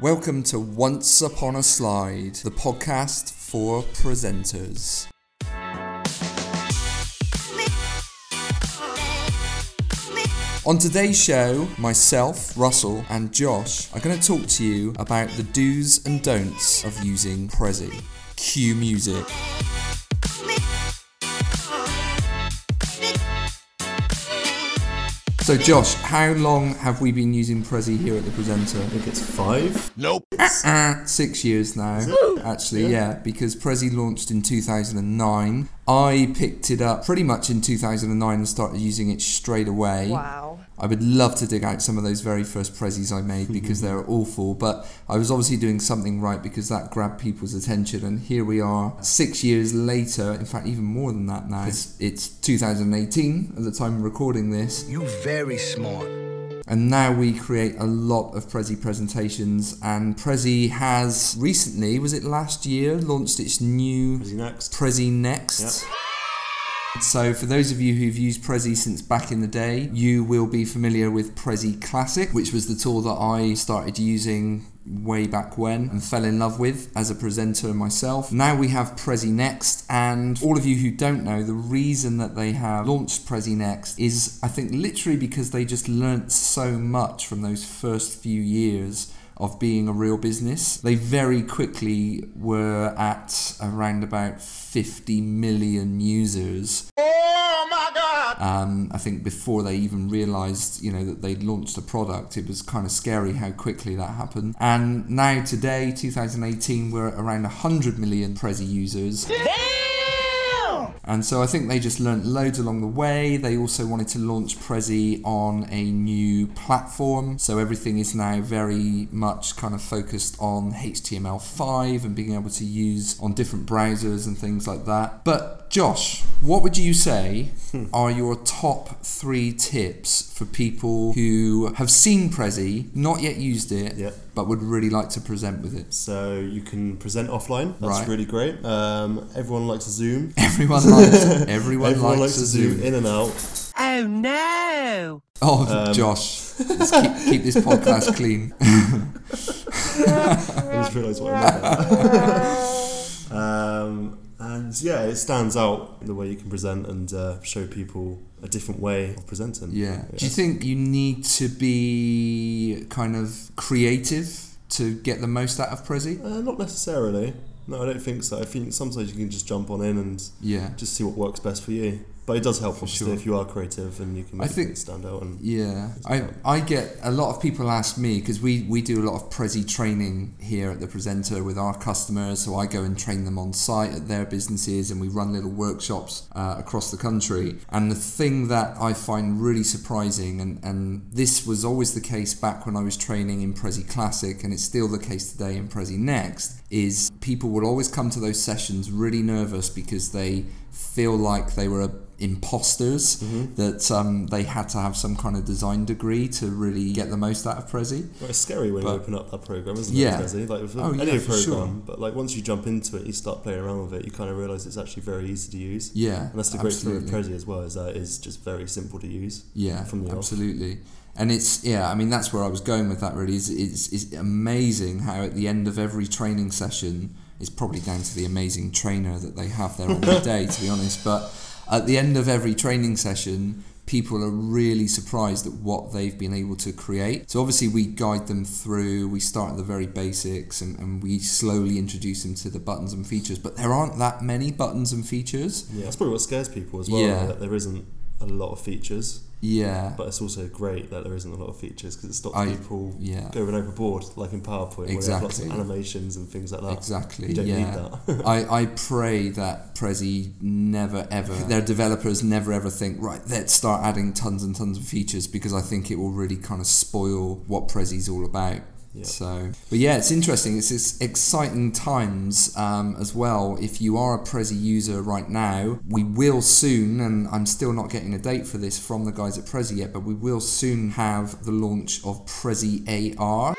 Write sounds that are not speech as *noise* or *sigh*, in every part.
Welcome to Once Upon a Slide, the podcast for presenters. On today's show, myself, Russell, and Josh are going to talk to you about the do's and don'ts of using Prezi. Cue music. So, Josh, how long have we been using Prezi here at the presenter? I think it's five. Uh, six years now, actually, yeah. because Prezi launched in 2009. I picked it up pretty much in 2009 and started using it straight away. Wow. I would love to dig out some of those very first Prezis I made because *laughs* they're awful, but I was obviously doing something right because that grabbed people's attention. And here we are, six years later, in fact, even more than that now. It's, it's 2018 at the time of recording this. You very smart. And now we create a lot of Prezi presentations, and Prezi has recently, was it last year, launched its new he next? Prezi Next. So, for those of you who've used Prezi since back in the day, you will be familiar with Prezi Classic, which was the tool that I started using way back when and fell in love with as a presenter myself. Now we have Prezi Next, and all of you who don't know, the reason that they have launched Prezi Next is, I think, literally because they just learnt so much from those first few years of being a real business. They very quickly were at around about 50 million users. Oh my God! Um, I think before they even realised, you know, that they'd launched a product, it was kind of scary how quickly that happened. And now today, 2018, we're at around 100 million Prezi users. And so I think they just learnt loads along the way. They also wanted to launch Prezi on a new platform. So everything is now very much kind of focused on HTML5 and being able to use on different browsers and things like that. But Josh, what would you say *laughs* are your top three tips for people who have seen Prezi, not yet used it, Yeah. But would really like to present with it? So you can present offline. That's Right. really great. Um, everyone likes Zoom. *laughs* Everyone likes *laughs* everyone, Everyone likes, likes to zoom in and out. Oh no! Oh, Josh, let's keep, *laughs* keep this podcast clean. I just realised what I meant. there. um, and yeah, it stands out the way you can present and uh, show people a different way of presenting. Yeah. Do you think you need to be kind of creative to get the most out of Prezi? Uh, not necessarily. No, I don't think so. I think sometimes you can just jump on in and Yeah. just see what works best for you. But it does help, obviously, sure. if you are creative and you can I make think- things stand out. And Yeah, I, I get a lot of people ask me because we, we do a lot of Prezi training here at the presenter with our customers. So I go and train them on site at their businesses and we run little workshops uh, across the country. And the thing that I find really surprising, and, and this was always the case back when I was training in Prezi Classic, and it's still the case today in Prezi Next, is people will always come to those sessions really nervous because they feel like they were imposters that um, they had to have some kind of design degree to really get the most out of Prezi. Well, it's scary when But- you open up that program, isn't Yeah. it? Prezi? Like Oh, any yeah, program, sure. but like once you jump into it, you start playing around with it. You kind of realize it's actually very easy to use. Yeah, and that's the great thing with. Prezi as well is that it's just very simple to use. Yeah, from the off. absolutely. And it's yeah, I mean that's where I was going with that. Really, is it's, it's amazing how at the end of every training session, it's probably down to the amazing trainer that they have there on the *laughs* day, to be honest. But at the end of every training session, people are really surprised at what they've been able to create. So obviously we guide them through. We start at the very basics, and, and we slowly introduce them to the buttons and features. But there aren't that many buttons and features. Yeah, that's probably what scares people as well. Yeah. That there isn't a lot of features, Yeah. but it's also great that there isn't a lot of features because it stops I- people yeah. going overboard, like in PowerPoint, have lots of Exactly. animations and things like that. Exactly. You don't yeah. need that. *laughs* I, I pray that Prezi never ever their developers never ever think right let's start adding tons and tons of features because I think it will really kind of spoil what Prezi's all about. Yeah. So, but yeah, it's interesting. It's, it's exciting times um, as well. If you are a Prezi user right now, we will soon, and I'm still not getting a date for this from the guys at Prezi yet, but we will soon have the launch of Prezi AR.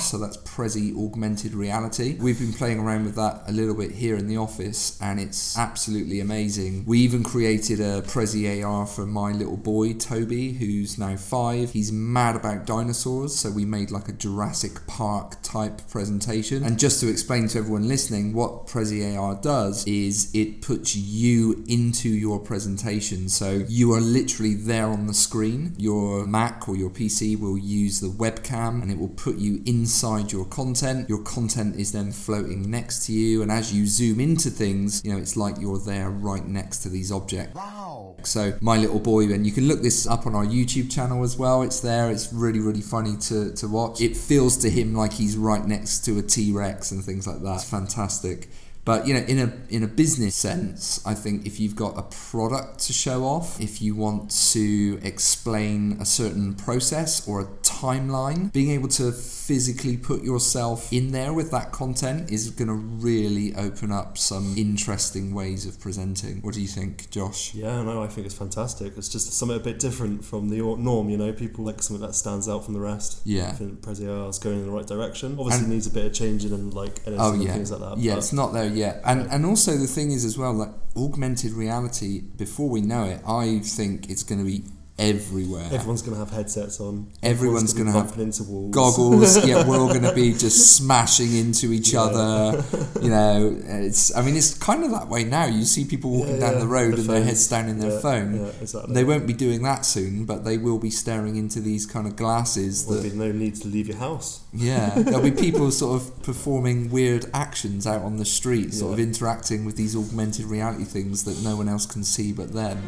So that's Prezi augmented reality. We've been playing around with that a little bit here in the office and it's absolutely amazing. We even created a Prezi AR for my little boy, Toby, who's now five. He's mad about dinosaurs, so we made like a Jurassic Park type presentation. And just to explain to everyone listening, what Prezi AR does is it puts you into your presentation. So you are literally there on the screen. Your Mac or your PC will use the webcam and it will put you inside your content. Your content is then floating next to you, and as you zoom into things, you know, it's like you're there right next to these objects. Wow. So, My Little Boy, and you can look this up on our YouTube channel as well. It's there. It's really, really funny to, to watch. It feels to him like he's right next to a T Rex and things like that. It's fantastic. But you know, in a in a business sense, I think if you've got a product to show off, if you want to explain a certain process or a timeline, being able to physically put yourself in there with that content is going to really open up some interesting ways of presenting. What do you think, Josh? Yeah, no, I think it's fantastic. It's just something a bit different from the norm, you know. People like something that stands out from the rest. Yeah. I think Prezi is going in the right direction. Obviously, needs a bit of changing and like editing Oh and yeah, things like that. yeah, but it's not there yet. And and also the thing is as well, like augmented reality. Before we know it, I think it's going to be everywhere. everyone's going to have headsets on. Everyone's gonna gonna have into walls. goggles. yeah, we're all going to be *laughs* just smashing into each other. You know, it's. I mean, it's kind of that way now. You see people walking Yeah, down yeah, the road the and their phones. heads down in their Yeah, phone. Yeah, exactly. They won't be doing that soon, but they will be staring into these kind of glasses There'll be no need to leave your house. Yeah, there'll be *laughs* people sort of performing weird actions out on the street, sort of interacting with these augmented reality things that no one else can see but them.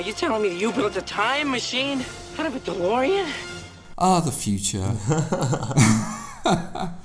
Are you telling me you built a time machine out of a DeLorean? Ah, the future. *laughs*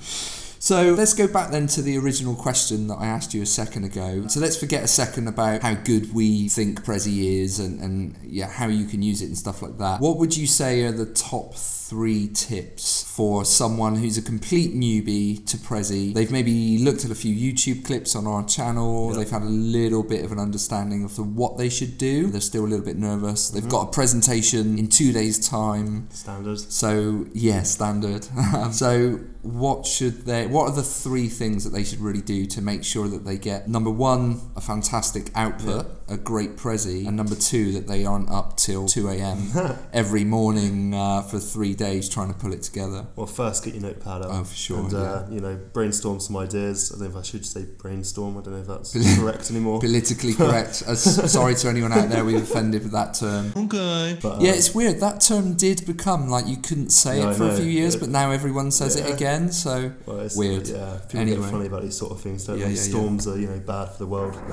so let's go back then to the original question that I asked you a second ago. So let's forget a second about how good we think Prezi is and, and yeah, how you can use it and stuff like that. What would you say are the top three tips for someone who's a complete newbie to Prezi? They've maybe looked at a few YouTube clips on our channel, Yeah. they've had a little bit of an understanding of the, what they should do. They're still a little bit nervous. They've mm-hmm. got a presentation in two days' time. Standard. So yeah, standard. *laughs* so what should they? What are the three things that they should really do to make sure that they get number one a fantastic output, a great prezi, and number two that they aren't up till two a.m. *laughs* every morning uh, for three days trying to pull it together. Well, first get your notepad out. Oh, for sure, And, uh, you know, brainstorm some ideas. I don't know if I should say brainstorm. I don't know if that's correct anymore. Politically *laughs* correct. Uh, sorry to anyone out there we've offended with that term. But, uh, Yeah, it's weird. That term did become like you couldn't say Yeah, it I for a few years, It- but now everyone says it again. So Well, it's, Weird. Yeah, people Anyway. get funny about these sort of things, don't Yeah, they? yeah, yeah. Storms are, you know, bad for the world. *laughs*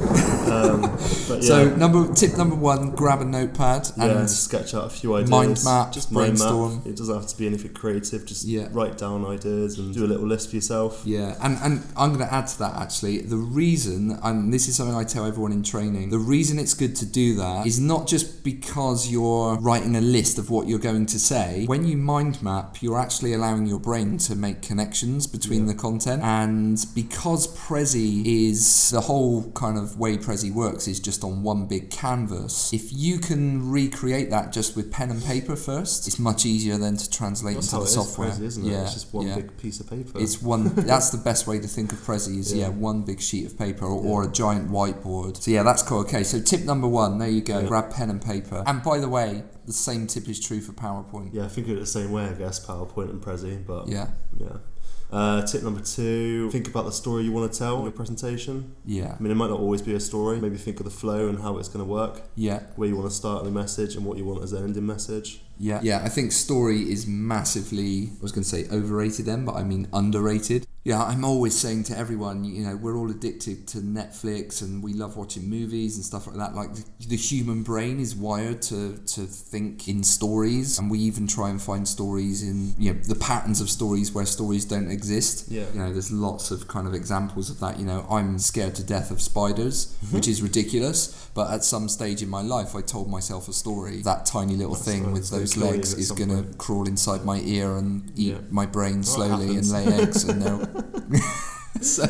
um, but yeah, So number tip number one: grab a notepad yeah, and sketch out a few ideas. mind map, just brainstorm. map. It doesn't have to be anything creative. Just Yeah. write down ideas and do a little list for yourself. yeah, and and I'm going to add to that actually. The reason, and this is something I tell everyone in training, the reason it's good to do that is not just because you're writing a list of what you're going to say. When you mind map, you're actually allowing your brain to make connections between the content, and because Prezi is the whole kind of way Prezi works is just on one big canvas. If you can recreate that just with pen and paper first, it's much easier then to translate That's into the it is, software. crazy, isn't it? Yeah, It's just one yeah. big piece of paper. It's one. *laughs* That's the best way to think of Prezi. Is yeah, Yeah. one big sheet of paper or, or a giant whiteboard. So yeah, that's cool. Okay, so tip number one. There you go. Yeah. Grab pen and paper. And by the way, the same tip is true for PowerPoint. yeah, I think of it the same way, I guess, PowerPoint and Prezi, but Yeah. yeah. Uh, tip number two: think about the story you want to tell in your presentation. Yeah. I mean, it might not always be a story. Maybe think of the flow and how it's going to work, Yeah. where you want to start the message and what you want as an ending message. Yeah. Yeah. I think story is massively. I was going to say overrated then, but I mean underrated. Yeah, I'm always saying to everyone, you know, we're all addicted to Netflix and we love watching movies and stuff like that. Like the, the human brain is wired to to think in stories, and we even try and find stories in you know the patterns of stories where stories don't exist. Yeah. You know, there's lots of kind of examples of that. You know, I'm scared to death of spiders, which is ridiculous, but at some stage in my life, I told myself a story. That tiny little That's thing right, with those gonna kill you legs is going to crawl inside my ear and eat Yeah. my brain slowly and lay eggs, and they'll. *laughs* *laughs* so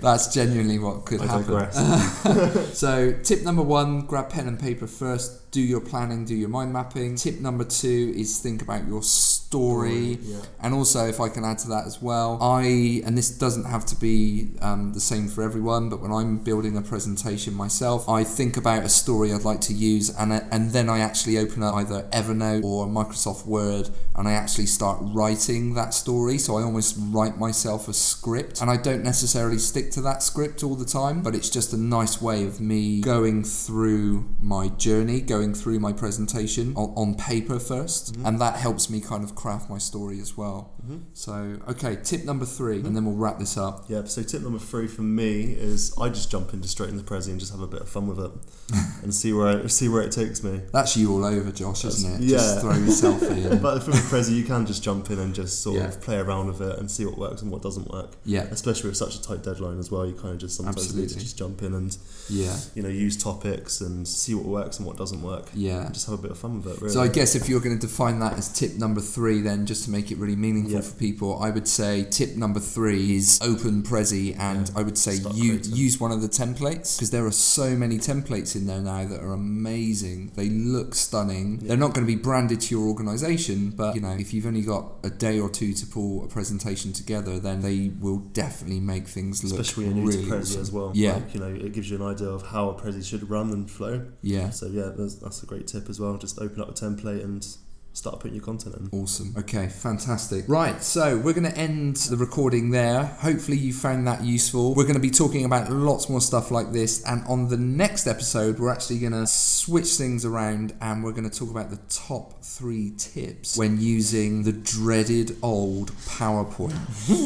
that's genuinely what could I happen. *laughs* So, tip number one grab pen and paper first do your planning, do your mind mapping. Tip number two is think about your story. Yeah. And also, if I can add to that as well, I, and this doesn't have to be um, the same for everyone, but when I'm building a presentation myself, I think about a story I'd like to use and, uh, and then I actually open up either Evernote or Microsoft Word and I actually start writing that story. So I almost write myself a script and I don't necessarily stick to that script all the time, but it's just a nice way of me going through my journey, going through my presentation on, on paper 1st mm-hmm. and that helps me kind of craft my story as well. Mm-hmm. So, okay, tip number 3 and then we'll wrap this up. Yeah, so tip number three for me is I just jump into straight into the Prezi and just have a bit of fun with it *laughs* and see where it, see where it takes me. That's you all over, Josh, isn't it? yeah. Just throw yourself *laughs* in. But for Prezi, you can just jump in and just sort Yeah. of play around with it and see what works and what doesn't work. Yeah. Especially with such a tight deadline as well, you kind of just sometimes need to just jump in and Yeah. you know use topics and see what works and what doesn't work. Yeah. And just have a bit of fun with it. Really. So I guess if you're going to define that as tip number three, then just to make it really meaningful Yeah. for people, I would say tip number three is open Prezi, and I would say you use one of the templates because there are so many templates in there now that are amazing. They look stunning. They're not going to be branded to your organisation, but you know if you've only got a day or two to pull a presentation together, then they will definitely make things look especially when you're new really to Prezi awesome. as well. Yeah, Like, you know, it gives you an idea of how a Prezi should run and flow. yeah. So yeah, that's, that's a great tip as well. Just open up a template and start putting your content in. Awesome. Okay, fantastic. Right, so we're going to end the recording there. Hopefully, you found that useful. We're going to be talking about lots more stuff like this, and on the next episode, we're actually going to switch things around and we're going to talk about the top three tips when using the dreaded old PowerPoint,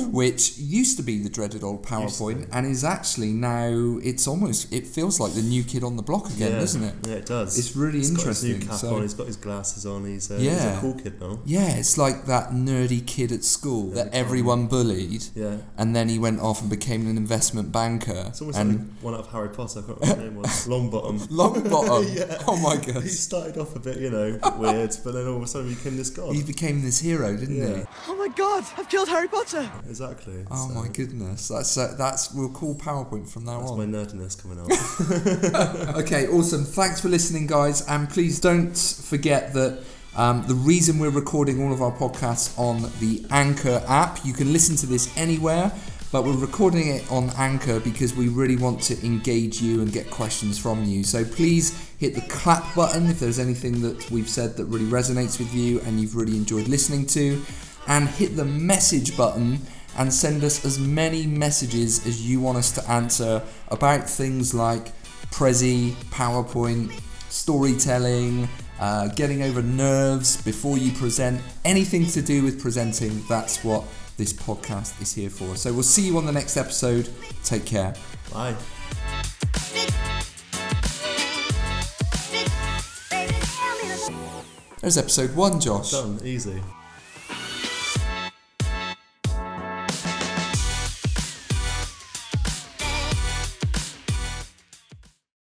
*laughs* which used to be the dreaded old PowerPoint and is actually now, it's almost, it feels like the new kid on the block again, yeah. doesn't it? Yeah, it does. It's really He's interesting, Got his new cap so- on. He's got his glasses on. He's, uh, Yeah. He's a cool kid now. Yeah, it's like that nerdy kid at school that everyone bullied. Yeah. and then he went off and became an investment banker. It's almost and like one out of Harry Potter. I can't remember what his name was. *laughs* Longbottom. Longbottom. *laughs* Yeah. Oh my god. He started off a bit, you know, a bit weird, but then all of a sudden he became this god. He became this hero, didn't Yeah. he? Oh my god, I've killed Harry Potter! Exactly. Oh So my goodness. That's uh, that's we'll call PowerPoint from now That's on. That's my nerdiness coming out. *laughs* okay, awesome. Thanks for listening, guys. And please don't forget that um, the reason we're recording all of our podcasts on the Anchor app, you can listen to this anywhere, but we're recording it on Anchor because we really want to engage you and get questions from you. So please hit the clap button if there's anything that we've said that really resonates with you and you've really enjoyed listening to, and hit the message button and send us as many messages as you want us to answer about things like Prezi, PowerPoint, storytelling, uh, getting over nerves before you present, anything to do with presenting, that's what this podcast is here for. So we'll see you on the next episode. Take care. Bye. There's episode one, Josh. Done. Easy.